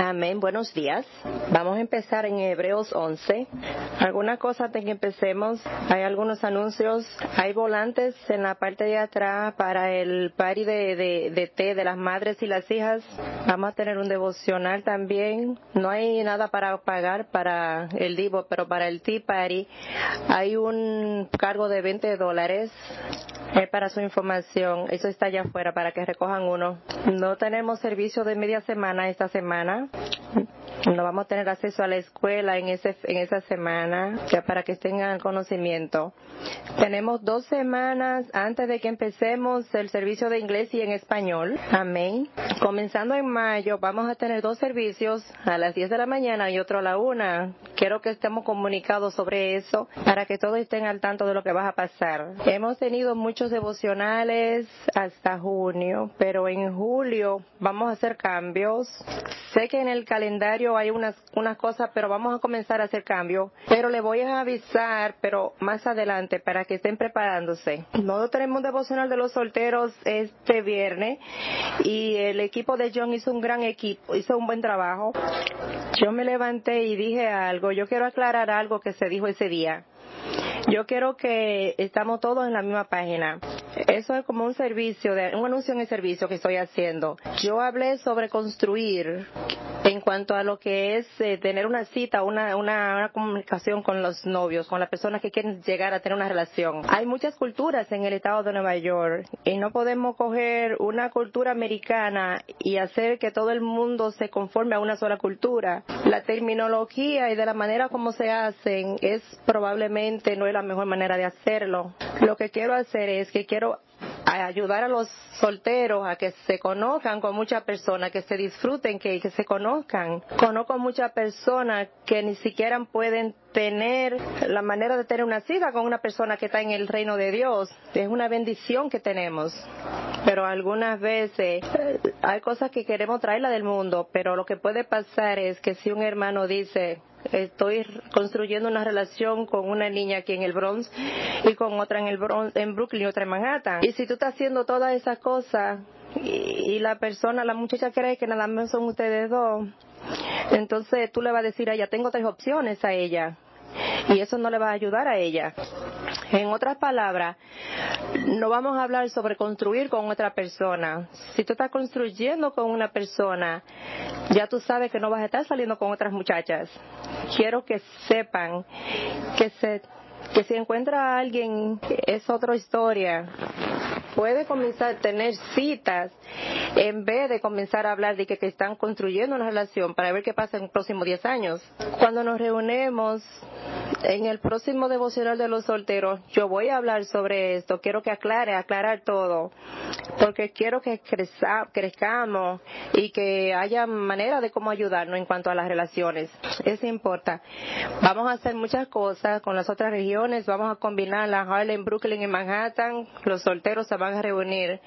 Amén. Buenos días. Vamos a empezar en Hebreos 11. Alguna cosa antes que empecemos. Hay algunos anuncios. Hay volantes en la parte de atrás para el party de, de, de té de las madres y las hijas. Vamos a tener un devocional también. No hay nada para pagar para el Divo, pero para el Tea Party hay un cargo de 20 dólares. Es para su información. Eso está allá afuera para que recojan uno. No tenemos servicio de media semana esta semana. No vamos a tener acceso a la escuela en, ese, en esa semana, ya para que tengan conocimiento. Tenemos dos semanas antes de que empecemos el servicio de inglés y en español. Amén. Comenzando en mayo, vamos a tener dos servicios a las 10 de la mañana y otro a la una. Quiero que estemos comunicados sobre eso para que todos estén al tanto de lo que va a pasar. Hemos tenido muchos devocionales hasta junio, pero en julio vamos a hacer cambios. Sé que en el calendario hay unas, unas cosas, pero vamos a comenzar a hacer cambios. Pero le voy a avisar, pero más adelante, para que estén preparándose. Nosotros tenemos un devocional de los solteros este viernes y el equipo de John hizo un gran equipo, hizo un buen trabajo. Yo me levanté y dije algo, yo quiero aclarar algo que se dijo ese día. Yo quiero que estamos todos en la misma página. Eso es como un servicio, de, un anuncio en el servicio que estoy haciendo. Yo hablé sobre construir en cuanto a lo que es eh, tener una cita, una, una, una, comunicación con los novios, con las personas que quieren llegar a tener una relación. Hay muchas culturas en el estado de Nueva York y no podemos coger una cultura americana y hacer que todo el mundo se conforme a una sola cultura. La terminología y de la manera como se hacen es probablemente no es la mejor manera de hacerlo. Lo que quiero hacer es que quiero ayudar a los solteros a que se conozcan con muchas personas, que se disfruten, que, que se conozcan. Conozco muchas personas que ni siquiera pueden tener la manera de tener una cita con una persona que está en el reino de Dios. Es una bendición que tenemos. Pero algunas veces eh, hay cosas que queremos traerla del mundo, pero lo que puede pasar es que si un hermano dice, estoy construyendo una relación con una niña aquí en el Bronx y con otra en el Bronx, en Brooklyn y otra en Manhattan. Y si tú estás haciendo todas esas cosas y, la persona, la muchacha cree que nada más son ustedes dos, entonces tú le vas a decir a ella, tengo tres opciones a ella. Y eso no le va a ayudar a ella. En otras palabras, no vamos a hablar sobre construir con otra persona. Si tú estás construyendo con una persona, ya tú sabes que no vas a estar saliendo con otras muchachas. Quiero que sepan que se que si encuentra a alguien es otra historia. Puede comenzar a tener citas en vez de comenzar a hablar de que, están construyendo una relación para ver qué pasa en los próximos 10 años. Cuando nos reunimos en el próximo devocional de los solteros, yo voy a hablar sobre esto. Quiero que aclare, aclarar todo. Porque quiero que creza, crezcamos y que haya manera de cómo ayudarnos en cuanto a las relaciones. Eso importa. Vamos a hacer muchas cosas con las otras regiones. Vamos a combinar la Harlem, Brooklyn y Manhattan. Los solteros se van a reunir.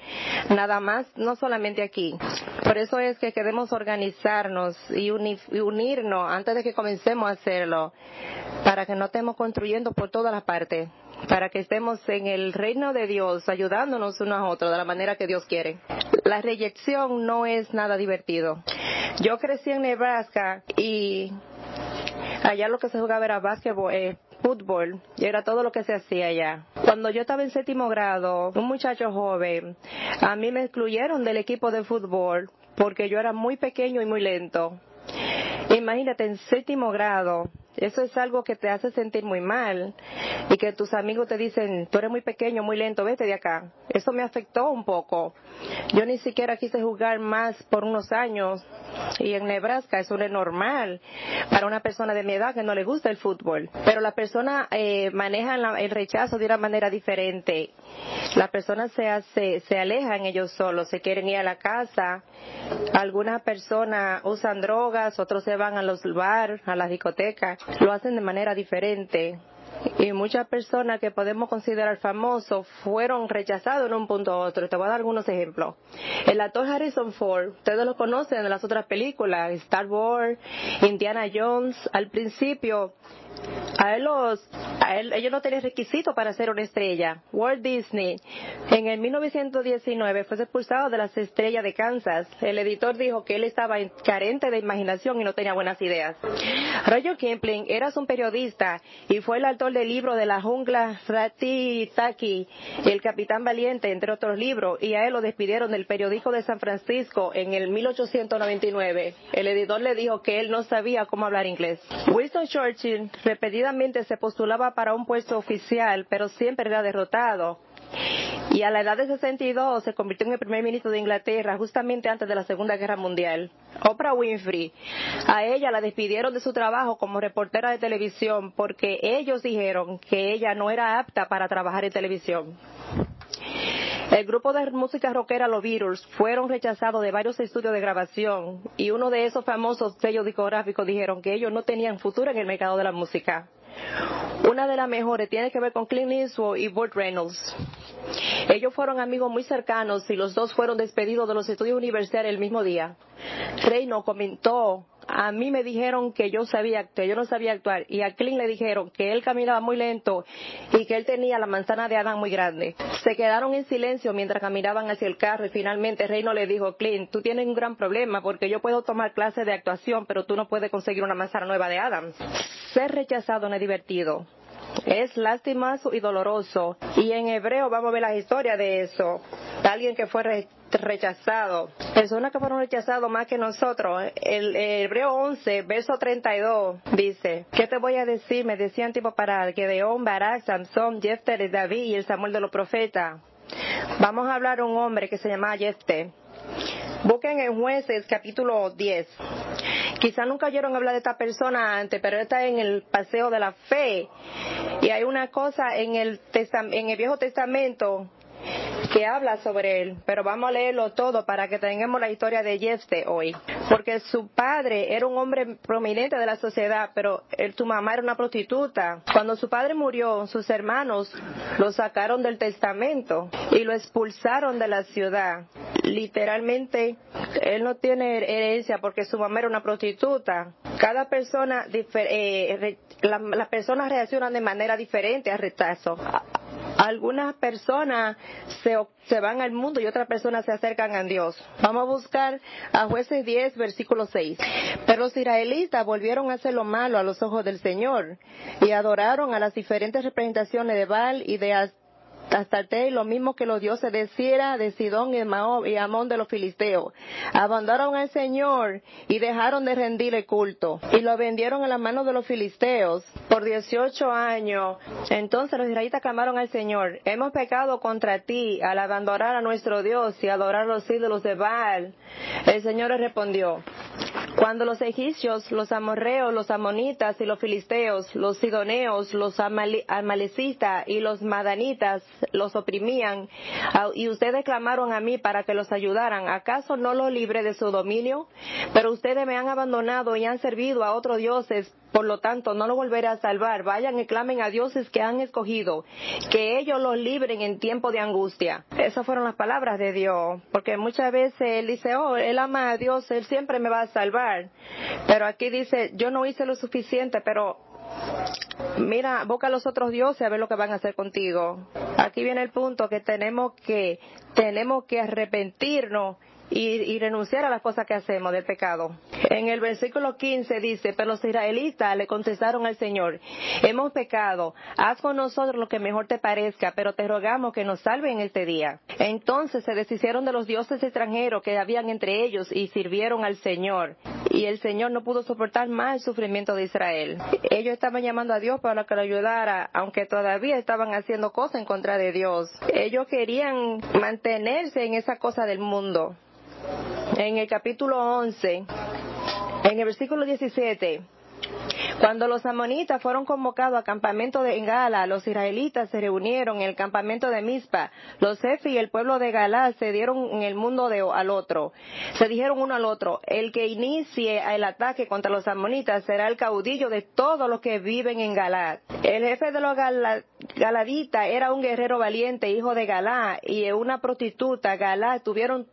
Nada más, no solamente aquí. Por eso es que queremos organizarnos y, y unirnos antes de que comencemos a hacerlo. Para que no estemos construyendo por todas las partes para que estemos en el reino de Dios ayudándonos unos a otros de la manera que Dios quiere. La reyección no es nada divertido. Yo crecí en Nebraska y allá lo que se jugaba era básquetbol, eh, fútbol y era todo lo que se hacía allá. Cuando yo estaba en séptimo grado, un muchacho joven, a mí me excluyeron del equipo de fútbol porque yo era muy pequeño y muy lento. Imagínate, en séptimo grado, eso es algo que te hace sentir muy mal y que tus amigos te dicen, tú eres muy pequeño, muy lento, vete de acá. Eso me afectó un poco. Yo ni siquiera quise jugar más por unos años y en Nebraska eso no es normal para una persona de mi edad que no le gusta el fútbol. Pero las personas eh, manejan la, el rechazo de una manera diferente. Las personas se, hace, se alejan ellos solos, se quieren ir a la casa. Algunas personas usan drogas, otros se van a los bares, a las discotecas lo hacen de manera diferente. y muchas personas que podemos considerar famosos fueron rechazados en un punto u otro. Te voy a dar algunos ejemplos. El actor Harrison Ford, ustedes lo conocen de las otras películas, Star Wars, Indiana Jones. Al principio a él los, a él, ellos no tenían requisitos para ser una estrella. Walt Disney en el 1919 fue expulsado de las estrellas de Kansas. El editor dijo que él estaba carente de imaginación y no tenía buenas ideas. Roger Kipling era un periodista y fue el autor del libro de la jungla Rati Taki y el Capitán Valiente, entre otros libros, y a él lo despidieron del periódico de San Francisco en el 1899. El editor le dijo que él no sabía cómo hablar inglés. Winston Churchill repetidamente se postulaba para un puesto oficial, pero siempre era derrotado. Y a la edad de 62 se convirtió en el primer ministro de Inglaterra justamente antes de la Segunda Guerra Mundial. Oprah Winfrey, a ella la despidieron de su trabajo como reportera de televisión porque ellos dijeron que ella no era apta para trabajar en televisión. El grupo de música rockera Los Beatles fueron rechazados de varios estudios de grabación y uno de esos famosos sellos discográficos dijeron que ellos no tenían futuro en el mercado de la música. Una de las mejores tiene que ver con Clint Eastwood y Burt Reynolds. Ellos fueron amigos muy cercanos y los dos fueron despedidos de los estudios universitarios el mismo día. Reynolds comentó a mí me dijeron que yo sabía yo no sabía actuar y a Clint le dijeron que él caminaba muy lento y que él tenía la manzana de Adán muy grande. Se quedaron en silencio mientras caminaban hacia el carro y finalmente Reino le dijo, Clint, tú tienes un gran problema porque yo puedo tomar clases de actuación pero tú no puedes conseguir una manzana nueva de Adam. Ser rechazado no es divertido. Es lastimoso y doloroso. Y en hebreo vamos a ver la historia de eso. Alguien que fue rechazado. Personas que fueron rechazados más que nosotros. El, Hebreo 11, verso 32 dice, ¿qué te voy a decir? Me decían tipo para Gedeón, Barak, Samson, Jefter, David y el Samuel de los profetas. Vamos a hablar de un hombre que se llama Jefter. Busquen en Jueces capítulo 10. Quizá nunca oyeron hablar de esta persona antes, pero está en el paseo de la fe. Y hay una cosa en el, en el Viejo Testamento que habla sobre él, pero vamos a leerlo todo para que tengamos la historia de Jefte hoy. Porque su padre era un hombre prominente de la sociedad, pero él, su mamá era una prostituta. Cuando su padre murió, sus hermanos lo sacaron del testamento y lo expulsaron de la ciudad. Literalmente, él no tiene herencia porque su mamá era una prostituta. Cada persona, eh, las personas reaccionan de manera diferente al rechazo algunas personas se, se, van al mundo y otras personas se acercan a Dios. Vamos a buscar a jueces 10, versículo 6. Pero los israelitas volvieron a hacer lo malo a los ojos del Señor y adoraron a las diferentes representaciones de Baal y de Astarte, lo mismo que los dioses de Sira, de Sidón y, y Amón de los filisteos. Abandonaron al Señor y dejaron de rendirle culto. Y lo vendieron a las manos de los filisteos por 18 años. Entonces los israelitas clamaron al Señor, hemos pecado contra ti al abandonar a nuestro Dios y adorar los ídolos de Baal. El Señor respondió, cuando los egipcios, los amorreos, los amonitas y los filisteos, los sidoneos, los amalecitas y los madanitas los oprimían y ustedes clamaron a mí para que los ayudaran, ¿acaso no los libré de su dominio? Pero ustedes me han abandonado y han servido a otros dioses por lo tanto, no los volveré a salvar. Vayan y clamen a dioses que han escogido, que ellos los libren en tiempo de angustia. Esas fueron las palabras de Dios, porque muchas veces él dice, oh, él ama a Dios, él siempre me va a salvar. Pero aquí dice, yo no hice lo suficiente, pero mira, boca a los otros dioses a ver lo que van a hacer contigo. Aquí viene el punto que tenemos que, tenemos que arrepentirnos y, renunciar a las cosas que hacemos del pecado. En el versículo 15 dice, pero los israelitas le contestaron al Señor, hemos pecado, haz con nosotros lo que mejor te parezca, pero te rogamos que nos salve en este día. Entonces se deshicieron de los dioses extranjeros que habían entre ellos y sirvieron al Señor. Y el Señor no pudo soportar más el sufrimiento de Israel. Ellos estaban llamando a Dios para que lo ayudara, aunque todavía estaban haciendo cosas en contra de Dios. Ellos querían mantenerse en esa cosa del mundo en el capítulo 11, en el versículo 17, Cuando los amonitas fueron convocados al campamento de Gala, los israelitas se reunieron en el campamento de Mizpa. Los jefes y el pueblo de Gala se dieron en el mundo de, al otro. Se dijeron uno al otro, el que inicie el ataque contra los amonitas será el caudillo de todos los que viven en Galad. El jefe de los galaditas era un guerrero valiente, hijo de Galá, y una prostituta, Galá, tuvieron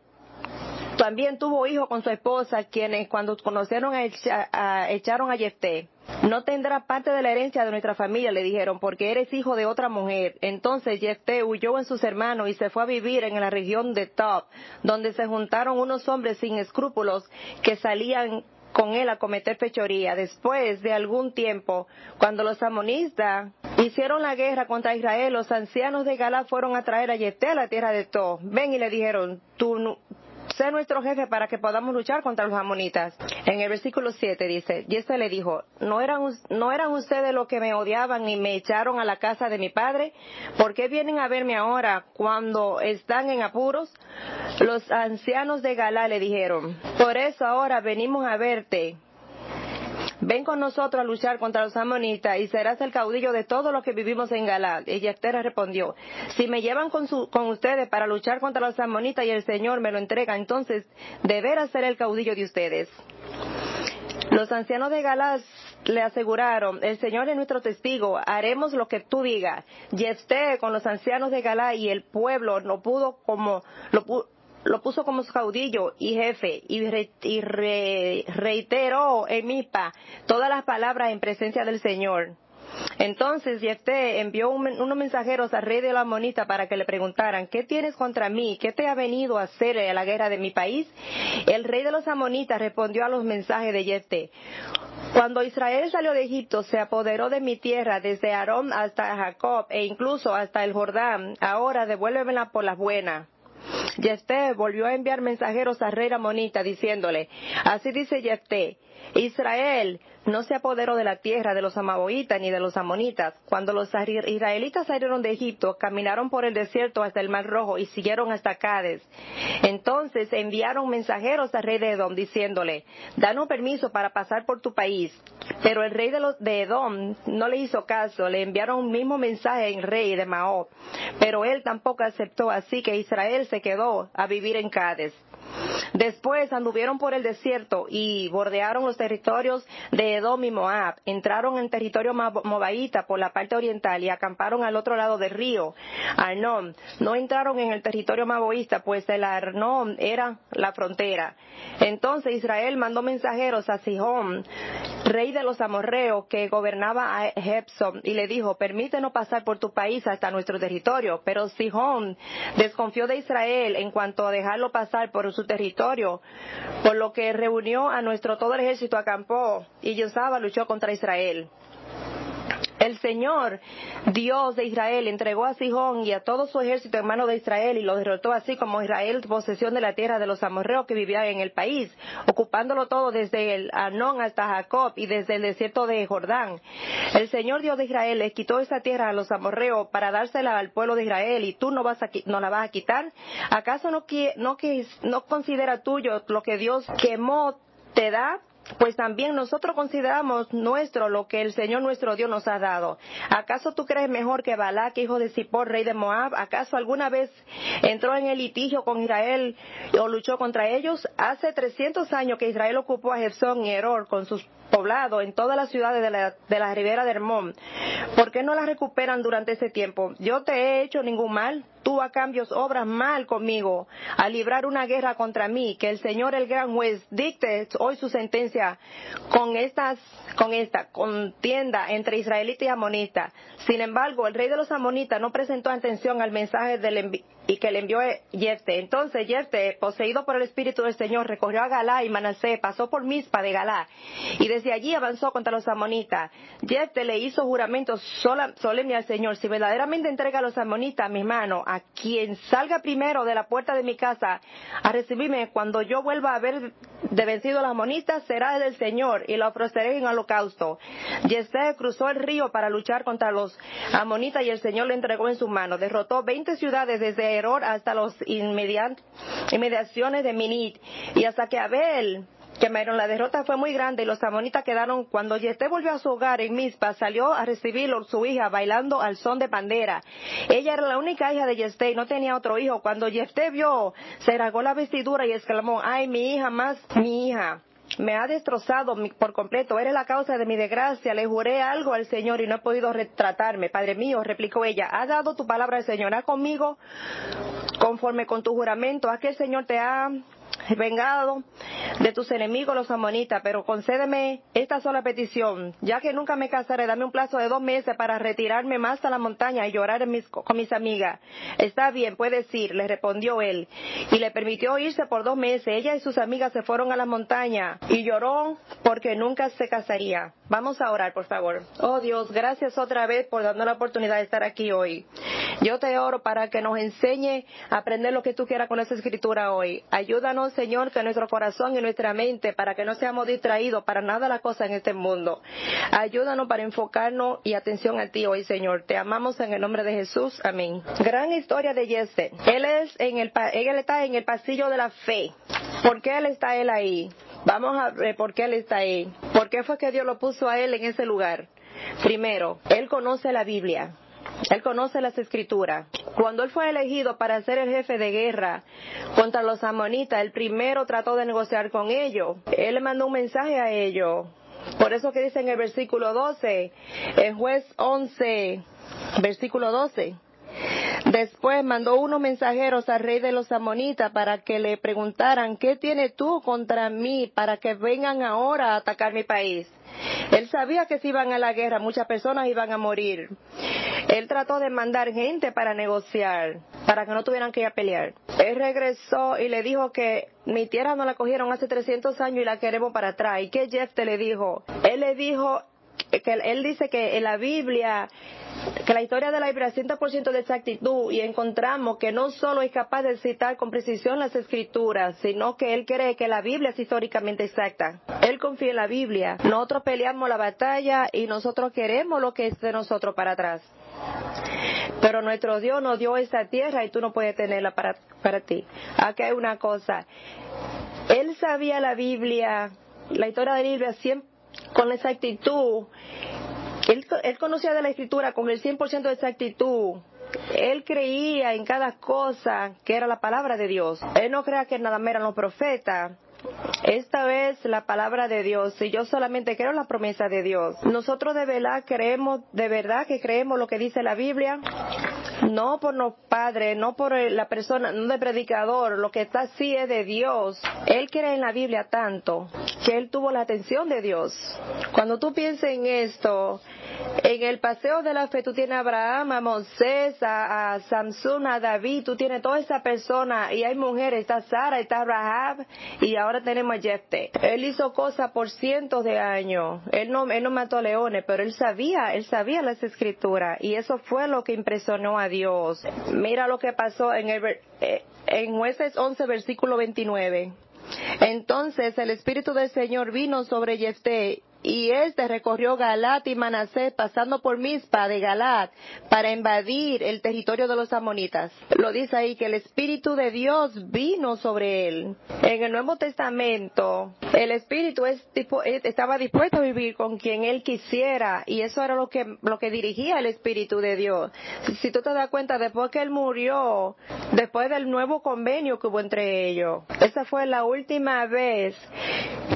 también tuvo hijo con su esposa, quienes cuando conocieron a, echaron a Jefté. No tendrás parte de la herencia de nuestra familia, le dijeron, porque eres hijo de otra mujer. Entonces Jefté huyó en sus hermanos y se fue a vivir en la región de Top, donde se juntaron unos hombres sin escrúpulos que salían con él a cometer fechoría. Después de algún tiempo, cuando los amonistas hicieron la guerra contra Israel, los ancianos de Galá fueron a traer a Jefté a la tierra de Top. Ven y le dijeron, tú, sé nuestro jefe para que podamos luchar contra los amonitas. En el versículo 7 dice, y este le dijo, ¿no eran, ¿no eran ustedes los que me odiaban y me echaron a la casa de mi padre? ¿Por qué vienen a verme ahora cuando están en apuros? Los ancianos de Galá le dijeron, por eso ahora venimos a verte ven con nosotros a luchar contra los amonitas y serás el caudillo de todos los que vivimos en Galad. Y Jeftera respondió, si me llevan con, con ustedes para luchar contra los amonitas y el Señor me lo entrega, entonces deberá ser el caudillo de ustedes. Los ancianos de Galad le aseguraron, el Señor es nuestro testigo, haremos lo que tú digas. Jefté con los ancianos de Galá y el pueblo no pudo como, lo, lo puso como su caudillo y jefe y, reiteró en Mipa todas las palabras en presencia del Señor. Entonces Jefté envió unos mensajeros al rey de la Amonita para que le preguntaran, ¿qué tienes contra mí? ¿Qué te ha venido a hacer a la guerra de mi país? El rey de los Amonitas respondió a los mensajes de Jefté. Cuando Israel salió de Egipto, se apoderó de mi tierra desde Aarón hasta Jacob e incluso hasta el Jordán. Ahora devuélvemela por las buenas. Jefté volvió a enviar mensajeros a rey Amonita diciéndole, así dice Jefté, Israel no se apoderó de la tierra de los amaboitas ni de los amonitas. Cuando los israelitas salieron de Egipto, caminaron por el desierto hasta el Mar Rojo y siguieron hasta Cádiz. Entonces enviaron mensajeros al rey de Edom diciéndole, danos permiso para pasar por tu país. Pero el rey de, los, de Edom no le hizo caso, le enviaron un mismo mensaje al rey de Maob. Pero él tampoco aceptó, así que Israel se quedó a vivir en Cádiz. Después anduvieron por el desierto y bordearon los territorios de Edom y Moab. Entraron en territorio moabita por la parte oriental y acamparon al otro lado del río, Arnón. No entraron en el territorio maboísta, pues el Arnón era la frontera. Entonces Israel mandó mensajeros a Sihón, rey de los amorreos, que gobernaba a Hepson, y le dijo, permítenos pasar por tu país hasta nuestro territorio. Pero Sihón desconfió de Israel en cuanto a dejarlo pasar por su territorio, por lo que reunió a nuestro todo el ejército, acampó y Josaba luchó contra Israel. El Señor, Dios de Israel, entregó a Sihón y a todo su ejército en mano de Israel y lo derrotó así como Israel posesión de la tierra de los amorreos que vivían en el país, ocupándolo todo desde el Anón hasta Jacob y desde el desierto de Jordán. El Señor Dios de Israel les quitó esa tierra a los amorreos para dársela al pueblo de Israel y tú no, vas a, no la vas a quitar. ¿Acaso no, no, no considera tuyo lo que Dios quemó te da pues también nosotros consideramos nuestro lo que el Señor nuestro Dios nos ha dado. ¿Acaso tú crees mejor que Balak, hijo de Zippor, rey de Moab? ¿Acaso alguna vez entró en el litigio con Israel o luchó contra ellos? Hace 300 años que Israel ocupó a Jefzón y Eror con sus poblados en todas las ciudades de la, de la ribera de Hermón. ¿Por qué no las recuperan durante ese tiempo? Yo te he hecho ningún mal tú a cambios obras mal conmigo, a librar una guerra contra mí, que el Señor el gran juez dicte hoy su sentencia con estas, con esta contienda entre israelita y amonita. Sin embargo, el rey de los amonitas no presentó atención al mensaje del y que le envió Jefte. Entonces Jefte, poseído por el Espíritu del Señor, recorrió a Galá y Manasé, pasó por Mispa de Galá, y desde allí avanzó contra los amonitas. Jefte le hizo juramento solemne al Señor, si verdaderamente entrega a los amonitas a mi mano, a quien salga primero de la puerta de mi casa a recibirme cuando yo vuelva a ver de vencido a los amonitas, será del Señor, y lo ofreceré en holocausto. Jefte cruzó el río para luchar contra los amonitas y el Señor le entregó en su mano. Derrotó veinte ciudades desde hasta las inmediaciones de Minit y hasta que Abel quemaron. La derrota fue muy grande y los amonitas quedaron. Cuando Yesté volvió a su hogar en Mispa, salió a recibirlo su hija bailando al son de bandera. Ella era la única hija de Yesté y no tenía otro hijo. Cuando Yesté vio, se rasgó la vestidura y exclamó, ay, mi hija más, mi hija me ha destrozado por completo, eres la causa de mi desgracia, le juré algo al Señor y no he podido retratarme. Padre mío, replicó ella, has dado tu palabra al Señor, haz conmigo conforme con tu juramento, haz que el Señor te ha vengado de tus enemigos los amonitas, pero concédeme esta sola petición, ya que nunca me casaré, dame un plazo de dos meses para retirarme más a la montaña y llorar con mis amigas. Está bien, puedes ir, le respondió él, y le permitió irse por dos meses. Ella y sus amigas se fueron a la montaña y lloró porque nunca se casaría. Vamos a orar, por favor. Oh Dios, gracias otra vez por darnos la oportunidad de estar aquí hoy. Yo te oro para que nos enseñe a aprender lo que tú quieras con esa escritura hoy. Ayúdanos, Señor, que nuestro corazón y nuestra mente, para que no seamos distraídos para nada la cosa en este mundo. Ayúdanos para enfocarnos y atención a ti hoy, Señor. Te amamos en el nombre de Jesús. Amén. Gran historia de Jesse. Él es en el, él está en el pasillo de la fe. ¿Por qué él está él ahí? Vamos a ver por qué él está ahí. ¿Por qué fue que Dios lo puso a él en ese lugar? Primero, él conoce la Biblia. Él conoce las escrituras. Cuando él fue elegido para ser el jefe de guerra contra los amonitas, el primero trató de negociar con ellos. Él le mandó un mensaje a ellos. Por eso que dice en el versículo 12, en juez 11, versículo 12. Después mandó unos mensajeros al rey de los amonitas para que le preguntaran, ¿qué tienes tú contra mí para que vengan ahora a atacar mi país? Él sabía que si iban a la guerra muchas personas iban a morir. Él trató de mandar gente para negociar, para que no tuvieran que ir a pelear. Él regresó y le dijo que mi tierra no la cogieron hace 300 años y la queremos para atrás. ¿Y qué Jeff te le dijo? Él le dijo que él dice que en la Biblia que la historia de la Biblia es 100% de exactitud y encontramos que no solo es capaz de citar con precisión las escrituras, sino que él cree que la Biblia es históricamente exacta. Él confía en la Biblia. Nosotros peleamos la batalla y nosotros queremos lo que es de nosotros para atrás. Pero nuestro Dios nos dio esa tierra y tú no puedes tenerla para, para ti. Aquí hay una cosa. Él sabía la Biblia, la historia de la Biblia siempre con exactitud él, conocía de la escritura con el 100% de exactitud. Él creía en cada cosa que era la palabra de Dios. Él no creía que nada más eran los profetas. Esta vez la palabra de Dios y yo solamente creo en la promesa de Dios. Nosotros de verdad creemos, de verdad que creemos lo que dice la Biblia, no por los padres, no por la persona, no de predicador, lo que está así es de Dios. Él cree en la Biblia tanto que él tuvo la atención de Dios. Cuando tú piensas en esto, en el paseo de la fe tú tienes a Abraham, a Moisés, a, Samson, a David, tú tienes toda esa persona y hay mujeres, está Sara, está Rahab y ahora tenemos a Jefte. Él hizo cosas por cientos de años. Él no, él no mató a leones, pero él sabía, él sabía las escrituras y eso fue lo que impresionó a Dios. Mira lo que pasó en, el, eh, en Jueces 11, versículo 29. Entonces el Espíritu del Señor vino sobre Jefté y este recorrió Galat y Manasés pasando por Mispa de Galat para invadir el territorio de los amonitas. Lo dice ahí que el Espíritu de Dios vino sobre él. En el Nuevo Testamento, el Espíritu estaba dispuesto a vivir con quien él quisiera y eso era lo que, lo que dirigía el Espíritu de Dios. Si, tú te das cuenta, después que él murió, después del nuevo convenio que hubo entre ellos, esa fue la última vez,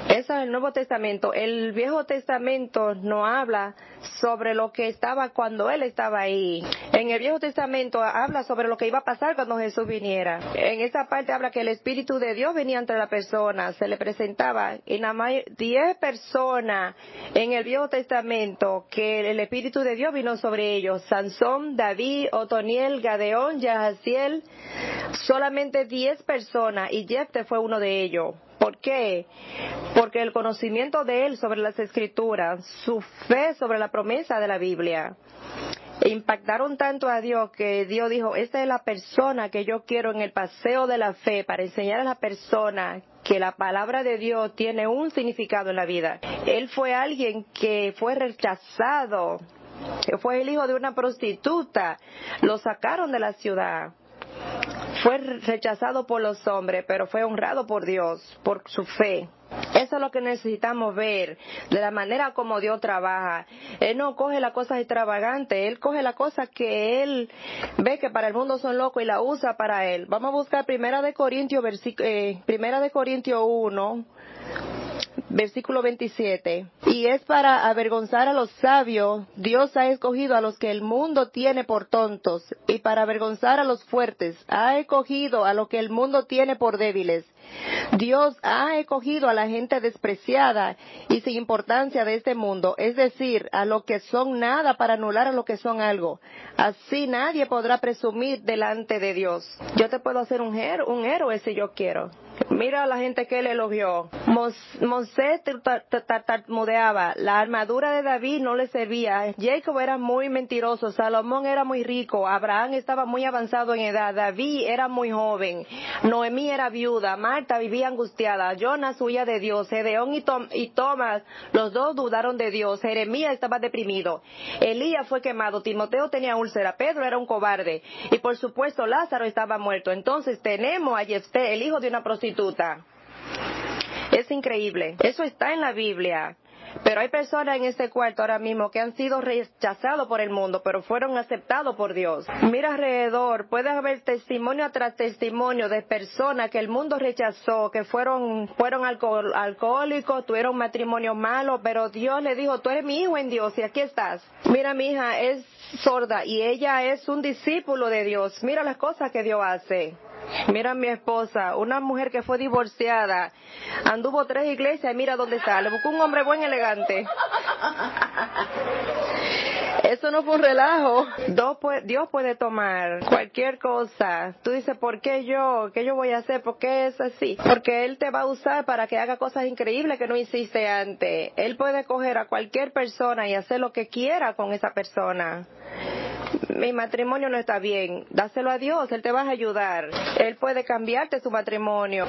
esa es el Nuevo Testamento. El Viejo Testamento no habla sobre lo que estaba cuando Él estaba ahí. En el Viejo Testamento habla sobre lo que iba a pasar cuando Jesús viniera. En esa parte habla que el Espíritu de Dios venía entre la persona, se le presentaba. Y nada más diez personas en el Viejo Testamento que el Espíritu de Dios vino sobre ellos. Sansón, David, Otoniel, Gadeón, Yahaziel. Solamente diez personas y Jefte fue uno de ellos. ¿Por qué? Porque el conocimiento de él sobre las escrituras, su fe sobre la promesa de la Biblia, impactaron tanto a Dios que Dios dijo, esta es la persona que yo quiero en el paseo de la fe para enseñar a la persona que la palabra de Dios tiene un significado en la vida. Él fue alguien que fue rechazado, fue el hijo de una prostituta, lo sacaron de la ciudad fue rechazado por los hombres, pero fue honrado por Dios, por su fe. Eso es lo que necesitamos ver, de la manera como Dios trabaja. Él no coge las cosas extravagantes, Él coge las cosas que Él ve que para el mundo son locos y la usa para Él. Vamos a buscar Primera de Corintios, eh, Primera de Corintios 1, versículo 27. Y es para avergonzar a los sabios, Dios ha escogido a los que el mundo tiene por tontos, y para avergonzar a los fuertes, ha escogido a lo que el mundo tiene por débiles. Dios ha escogido a la gente despreciada y sin importancia de este mundo, es decir, a lo que son nada para anular a lo que son algo. Así nadie podrá presumir delante de Dios. Yo te puedo hacer un, un héroe si yo quiero. Mira a la gente que él elogió. Mosé tartamudeaba. La armadura de David no le servía. Jacob era muy mentiroso. Salomón era muy rico. Abraham estaba muy avanzado en edad. David era muy joven. Noemí era viuda. Marta vivía angustiada. Jonas huía de Dios. Edeón y, y Tomás, los dos dudaron de Dios. Jeremías estaba deprimido. Elías fue quemado. Timoteo tenía úlcera. Pedro era un cobarde. Y por supuesto Lázaro estaba muerto. Entonces tenemos a Jefté, el hijo de una prostituta es increíble. Eso está en la Biblia. Pero hay personas en este cuarto ahora mismo que han sido rechazados por el mundo, pero fueron aceptados por Dios. Mira alrededor, puede haber testimonio tras testimonio de personas que el mundo rechazó, que fueron, fueron alcohólicos, tuvieron matrimonio malo, pero Dios le dijo, tú eres mi hijo en Dios y aquí estás. Mira, mi hija es sorda y ella es un discípulo de Dios. Mira las cosas que Dios hace. Mira mi esposa, una mujer que fue divorciada, anduvo tres iglesias y mira dónde está. Le buscó un hombre buen elegante. Eso no fue un relajo. Dios puede tomar cualquier cosa. Tú dices, ¿por qué yo? ¿Qué yo voy a hacer? ¿Por qué es así? Porque Él te va a usar para que haga cosas increíbles que no hiciste antes. Él puede coger a cualquier persona y hacer lo que quiera con esa persona mi matrimonio no está bien, dáselo a Dios, Él te va a ayudar. Él puede cambiarte su matrimonio.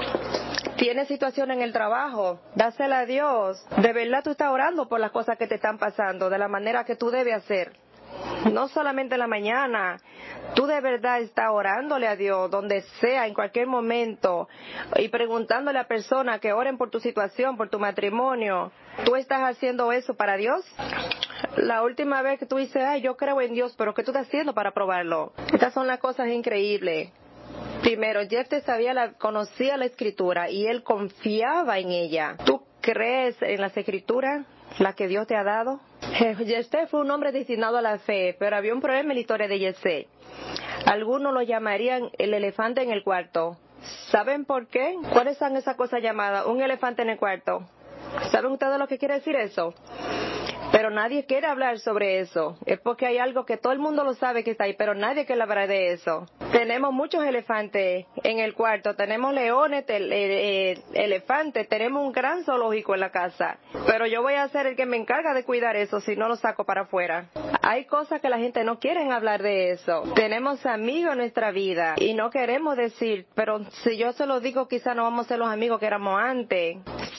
Tienes situación en el trabajo, dásela a Dios. De verdad tú estás orando por las cosas que te están pasando, de la manera que tú debes hacer. No solamente en la mañana, tú de verdad estás orándole a Dios donde sea, en cualquier momento, y preguntándole a personas que oren por tu situación, por tu matrimonio. ¿Tú estás haciendo eso para Dios? La última vez que tú dices, ay, yo creo en Dios, pero ¿qué tú estás haciendo para probarlo? Estas son las cosas increíbles. Primero, Jeff sabía, la, conocía la escritura y él confiaba en ella. ¿Tú crees en las escrituras, la que Dios te ha dado? Jesse fue un hombre destinado a la fe, pero había un problema en la historia de Jesse. Algunos lo llamarían el elefante en el cuarto. ¿Saben por qué? ¿Cuáles son esas cosas llamadas? Un elefante en el cuarto. ¿Saben ustedes lo que quiere decir eso? Pero nadie quiere hablar sobre eso. Es porque hay algo que todo el mundo lo sabe que está ahí, pero nadie quiere hablar de eso. Tenemos muchos elefantes en el cuarto, tenemos leones, eh, elefantes, tenemos un gran zoológico en la casa. Pero yo voy a ser el que me encarga de cuidar eso si no lo saco para afuera. Hay cosas que la gente no quiere hablar de eso. Tenemos amigos en nuestra vida y no queremos decir, pero si yo se lo digo quizá no vamos a ser los amigos que éramos antes.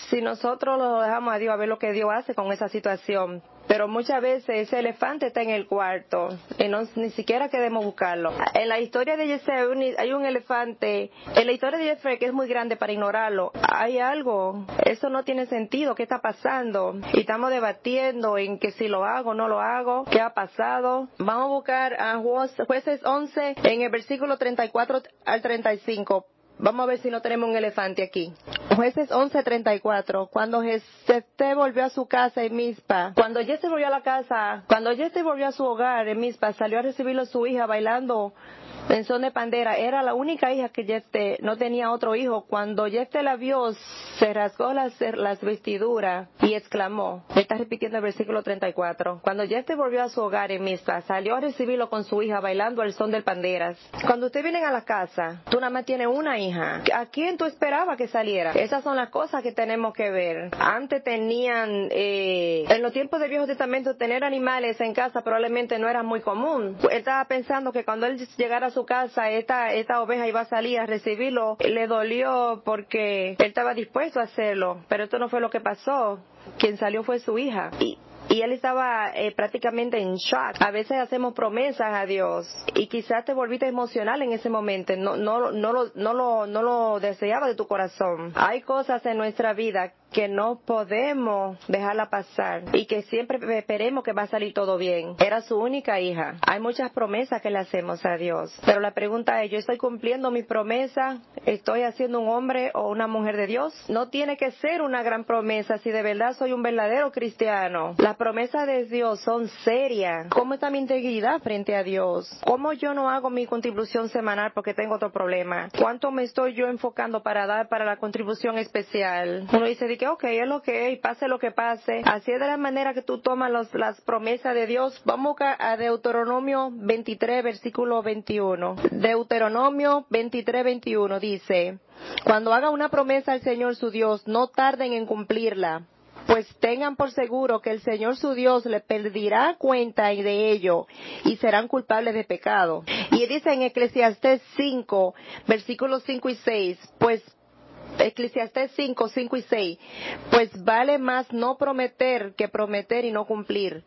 Si nosotros lo dejamos a Dios a ver lo que Dios hace con esa situación, pero muchas veces ese elefante está en el cuarto y no, ni siquiera queremos buscarlo. En la historia de Jesse hay un elefante, en la historia de Jesse que es muy grande para ignorarlo, hay algo, eso no tiene sentido, ¿qué está pasando? Y estamos debatiendo en que si lo hago o no lo hago, ¿qué ha pasado? Vamos a buscar a jueces 11 en el versículo 34 al 35 Vamos a ver si no tenemos un elefante aquí. Jueces 11:34. Cuando Jefté volvió a su casa en Mispa, cuando Jesse volvió a la casa, cuando Jesse volvió a su hogar en Mispa, salió a recibirlo su hija bailando en son de pandera. Era la única hija que Jefte no tenía otro hijo. Cuando Jefte la vio, se rasgó las, las vestiduras y exclamó. Está repitiendo el versículo 34. Cuando Jefte volvió a su hogar en Mispa, salió a recibirlo con su hija bailando al son del panderas. Cuando usted viene a la casa, tú nada más tienes una hija. ¿A quién tú esperabas que saliera? Esas son las cosas que tenemos que ver. Antes tenían, eh, en los tiempos del Viejo Testamento, tener animales en casa probablemente no era muy común. Él estaba pensando que cuando él llegara a su casa, esta, esta oveja iba a salir a recibirlo, le dolió porque él estaba dispuesto a hacerlo, pero esto no fue lo que pasó. Quien salió fue su hija. Y, y él estaba eh, prácticamente en shock. A veces hacemos promesas a Dios y quizás te volviste emocional en ese momento, no, no, no, lo, no, lo, no lo deseaba de tu corazón. Hay cosas en nuestra vida que no podemos dejarla pasar y que siempre esperemos que va a salir todo bien. Era su única hija. Hay muchas promesas que le hacemos a Dios, pero la pregunta es, ¿yo estoy cumpliendo mi promesa? ¿Estoy haciendo un hombre o una mujer de Dios? No tiene que ser una gran promesa si de verdad soy un verdadero cristiano. Las promesas de Dios son serias. ¿Cómo está mi integridad frente a Dios? ¿Cómo yo no hago mi contribución semanal porque tengo otro problema? ¿Cuánto me estoy yo enfocando para dar para la contribución especial? Uno dice de que, ok, es lo que es, pase lo que pase. Así es de la manera que tú tomas las promesas de Dios. Vamos a Deuteronomio 23, versículo 21. Deuteronomio 23, 21 dice, cuando haga una promesa al Señor su Dios, no tarden en cumplirla pues tengan por seguro que el Señor su Dios le pedirá cuenta de ello y serán culpables de pecado. Y dice en Eclesiastés 5, versículos 5 y 6, pues Eclesiastés 5, 5 y 6, pues vale más no prometer que prometer y no cumplir.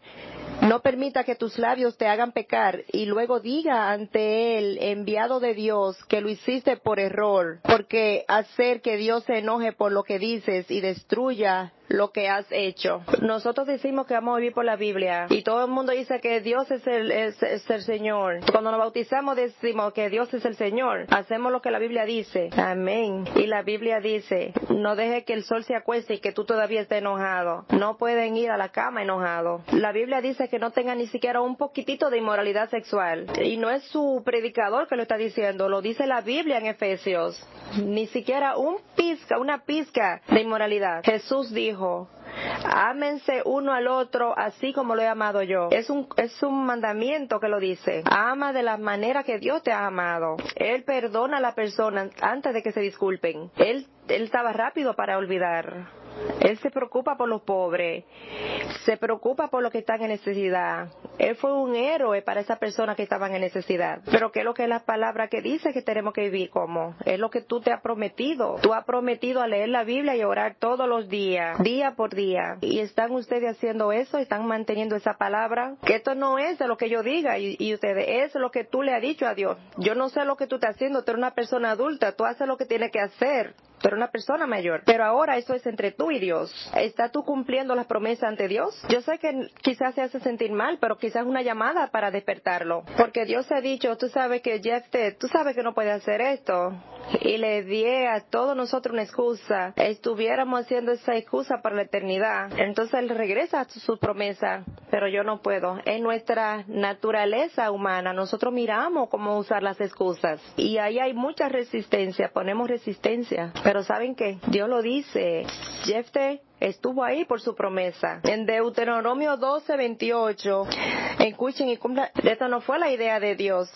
No permita que tus labios te hagan pecar y luego diga ante él, enviado de Dios, que lo hiciste por error, porque hacer que Dios se enoje por lo que dices y destruya lo que has hecho. Nosotros decimos que vamos a vivir por la Biblia y todo el mundo dice que Dios es el, Señor. Cuando nos bautizamos decimos que Dios es el Señor. Hacemos lo que la Biblia dice. Amén. Y la Biblia dice, no deje que el sol se acueste y que tú todavía estés enojado. No pueden ir a la cama enojado. La Biblia dice que no tengan ni siquiera un poquitito de inmoralidad sexual. Y no es su predicador que lo está diciendo, lo dice la Biblia en Efesios. Ni siquiera un pizca, una pizca de inmoralidad. Jesús dijo, Ámense uno al otro así como lo he amado yo. Es un, es un mandamiento que lo dice. Ama de la manera que Dios te ha amado. Él perdona a la persona antes de que se disculpen. Él, él estaba rápido para olvidar. Él se preocupa por los pobres, se preocupa por los que están en necesidad. Él fue un héroe para esas personas que estaban en necesidad. Pero ¿qué es lo que es la palabra que dice que tenemos que vivir como? Es lo que tú te has prometido. Tú has prometido a leer la Biblia y orar todos los días, día por día. Y están ustedes haciendo eso, están manteniendo esa palabra. Que esto no es de lo que yo diga y, y ustedes, es lo que tú le has dicho a Dios. Yo no sé lo que tú estás haciendo, tú eres una persona adulta, tú haces lo que tienes que hacer. Tú eres una persona mayor. Pero ahora eso es entre tú y Dios. ¿Estás tú cumpliendo las promesas ante Dios? Yo sé que quizás se hace sentir mal, pero quizás una llamada para despertarlo. Porque Dios ha dicho, tú sabes que Jeff, tú sabes que no puede hacer esto y le di a todos nosotros una excusa, estuviéramos haciendo esa excusa para la eternidad, entonces Él regresa a su promesa, pero yo no puedo. En nuestra naturaleza humana, nosotros miramos cómo usar las excusas y ahí hay mucha resistencia, ponemos resistencia, pero ¿saben qué? Dios lo dice, Jefte estuvo ahí por su promesa. En Deuteronomio 12, 28, escuchen y cumplan, esta no fue la idea de Dios.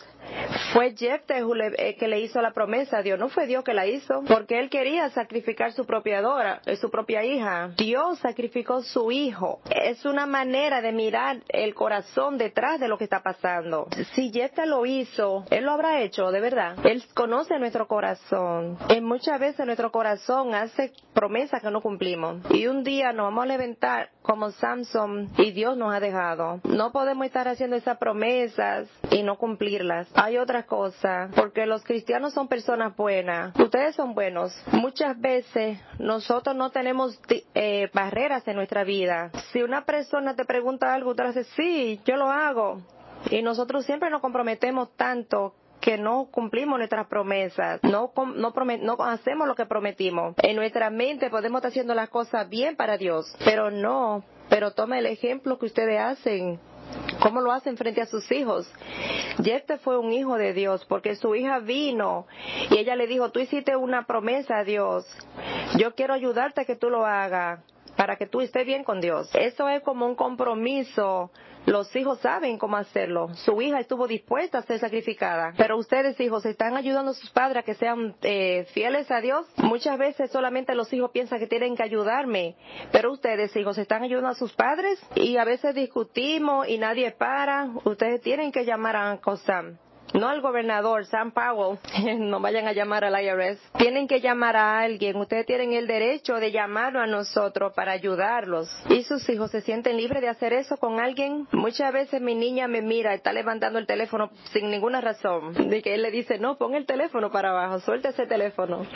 Fue Jefte eh, que le hizo la promesa a Dios, no fue Dios que la hizo, porque él quería sacrificar su propia dora, eh, su propia hija. Dios sacrificó su hijo. Es una manera de mirar el corazón detrás de lo que está pasando. Si Jefte lo hizo, él lo habrá hecho, de verdad. Él conoce nuestro corazón. Y muchas veces nuestro corazón hace promesas que no cumplimos. Y un día nos vamos a levantar como Samson y Dios nos ha dejado. No podemos estar haciendo esas promesas y no cumplirlas. Otra cosa, porque los cristianos son personas buenas. Ustedes son buenos. Muchas veces nosotros no tenemos eh, barreras en nuestra vida. Si una persona te pregunta algo, tú dices, sí, yo lo hago. Y nosotros siempre nos comprometemos tanto que no cumplimos nuestras promesas, no, no, no hacemos lo que prometimos. En nuestra mente podemos estar haciendo las cosas bien para Dios, pero no, pero toma el ejemplo que ustedes hacen. ¿Cómo lo hacen frente a sus hijos? Y este fue un hijo de Dios porque su hija vino y ella le dijo, tú hiciste una promesa a Dios. Yo quiero ayudarte a que tú lo hagas para que tú estés bien con Dios. Eso es como un compromiso los hijos saben cómo hacerlo. Su hija estuvo dispuesta a ser sacrificada. Pero ustedes, hijos, están ayudando a sus padres a que sean eh, fieles a Dios. Muchas veces solamente los hijos piensan que tienen que ayudarme. Pero ustedes, hijos, están ayudando a sus padres y a veces discutimos y nadie para. Ustedes tienen que llamar a Cosam no al gobernador Sam Powell, no vayan a llamar al IRS, tienen que llamar a alguien, ustedes tienen el derecho de llamarlo a nosotros para ayudarlos. Y sus hijos se sienten libres de hacer eso con alguien. Muchas veces mi niña me mira, está levantando el teléfono sin ninguna razón, de que él le dice, no, pon el teléfono para abajo, suelta ese teléfono.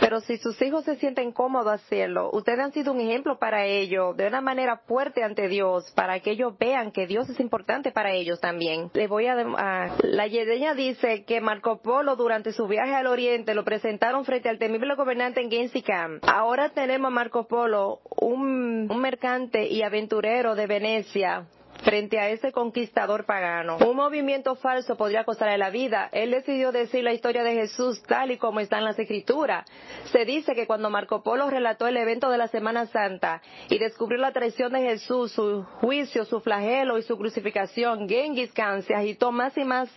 Pero si sus hijos se sienten cómodos hacerlo, ustedes han sido un ejemplo para ellos, de una manera fuerte ante Dios, para que ellos vean que Dios es importante para ellos también. Le voy a, la yedeña dice que Marco Polo durante su viaje al Oriente lo presentaron frente al temible gobernante en Genghis Khan. Ahora tenemos a Marco Polo, un, un mercante y aventurero de Venecia, frente a ese conquistador pagano. Un movimiento falso podría costarle la vida. Él decidió decir la historia de Jesús tal y como está en las escrituras. Se dice que cuando Marco Polo relató el evento de la Semana Santa y descubrió la traición de Jesús, su juicio, su flagelo y su crucificación, Genghis Khan se agitó más y más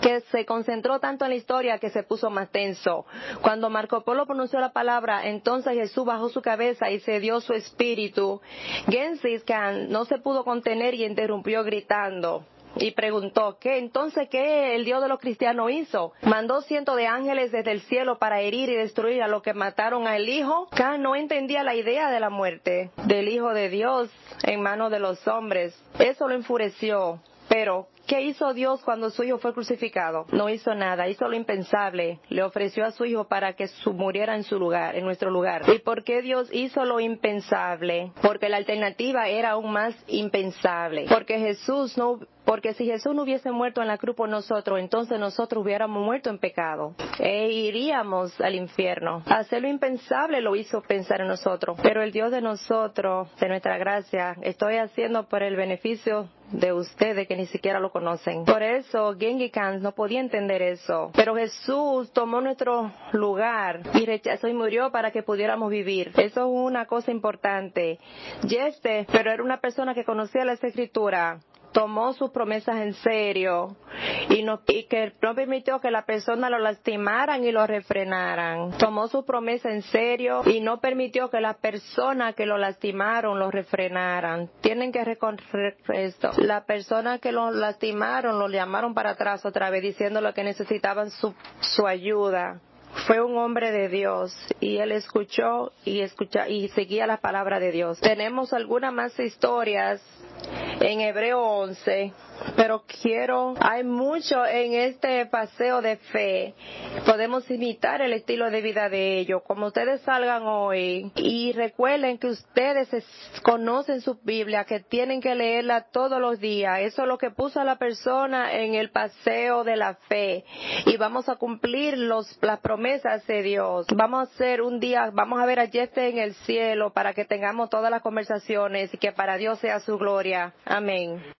que se concentró tanto en la historia que se puso más tenso. Cuando Marco Polo pronunció la palabra, entonces Jesús bajó su cabeza y se dio su espíritu. Genghis Khan no se pudo contener y interrumpió gritando y preguntó, ¿qué entonces qué el Dios de los cristianos hizo? Mandó cientos de ángeles desde el cielo para herir y destruir a los que mataron al Hijo. Khan no entendía la idea de la muerte del Hijo de Dios en manos de los hombres. Eso lo enfureció. Pero, ¿qué hizo Dios cuando su hijo fue crucificado? No hizo nada, hizo lo impensable. Le ofreció a su hijo para que su muriera en su lugar, en nuestro lugar. ¿Y por qué Dios hizo lo impensable? Porque la alternativa era aún más impensable. Porque Jesús no porque si Jesús no hubiese muerto en la cruz por nosotros, entonces nosotros hubiéramos muerto en pecado e iríamos al infierno. Hacer lo impensable lo hizo pensar en nosotros. Pero el Dios de nosotros, de nuestra gracia, estoy haciendo por el beneficio de ustedes que ni siquiera lo conocen. Por eso Genghis Khan no podía entender eso. Pero Jesús tomó nuestro lugar y rechazó y murió para que pudiéramos vivir. Eso es una cosa importante. Yeste, pero era una persona que conocía la escritura tomó sus promesas en serio y, no, y que no permitió que la persona lo lastimaran y lo refrenaran. Tomó su promesa en serio y no permitió que la persona que lo lastimaron lo refrenaran. Tienen que reconocer esto. La persona que lo lastimaron lo llamaron para atrás otra vez diciéndole que necesitaban su, su ayuda fue un hombre de Dios y él escuchó y escucha y seguía la palabra de Dios. Tenemos algunas más historias en Hebreo 11 pero quiero, hay mucho en este paseo de fe. Podemos imitar el estilo de vida de ellos. Como ustedes salgan hoy y recuerden que ustedes conocen su Biblia, que tienen que leerla todos los días. Eso es lo que puso a la persona en el paseo de la fe. Y vamos a cumplir los, las promesas de Dios. Vamos a hacer un día, vamos a ver a Jeff en el cielo para que tengamos todas las conversaciones y que para Dios sea su gloria. Amén.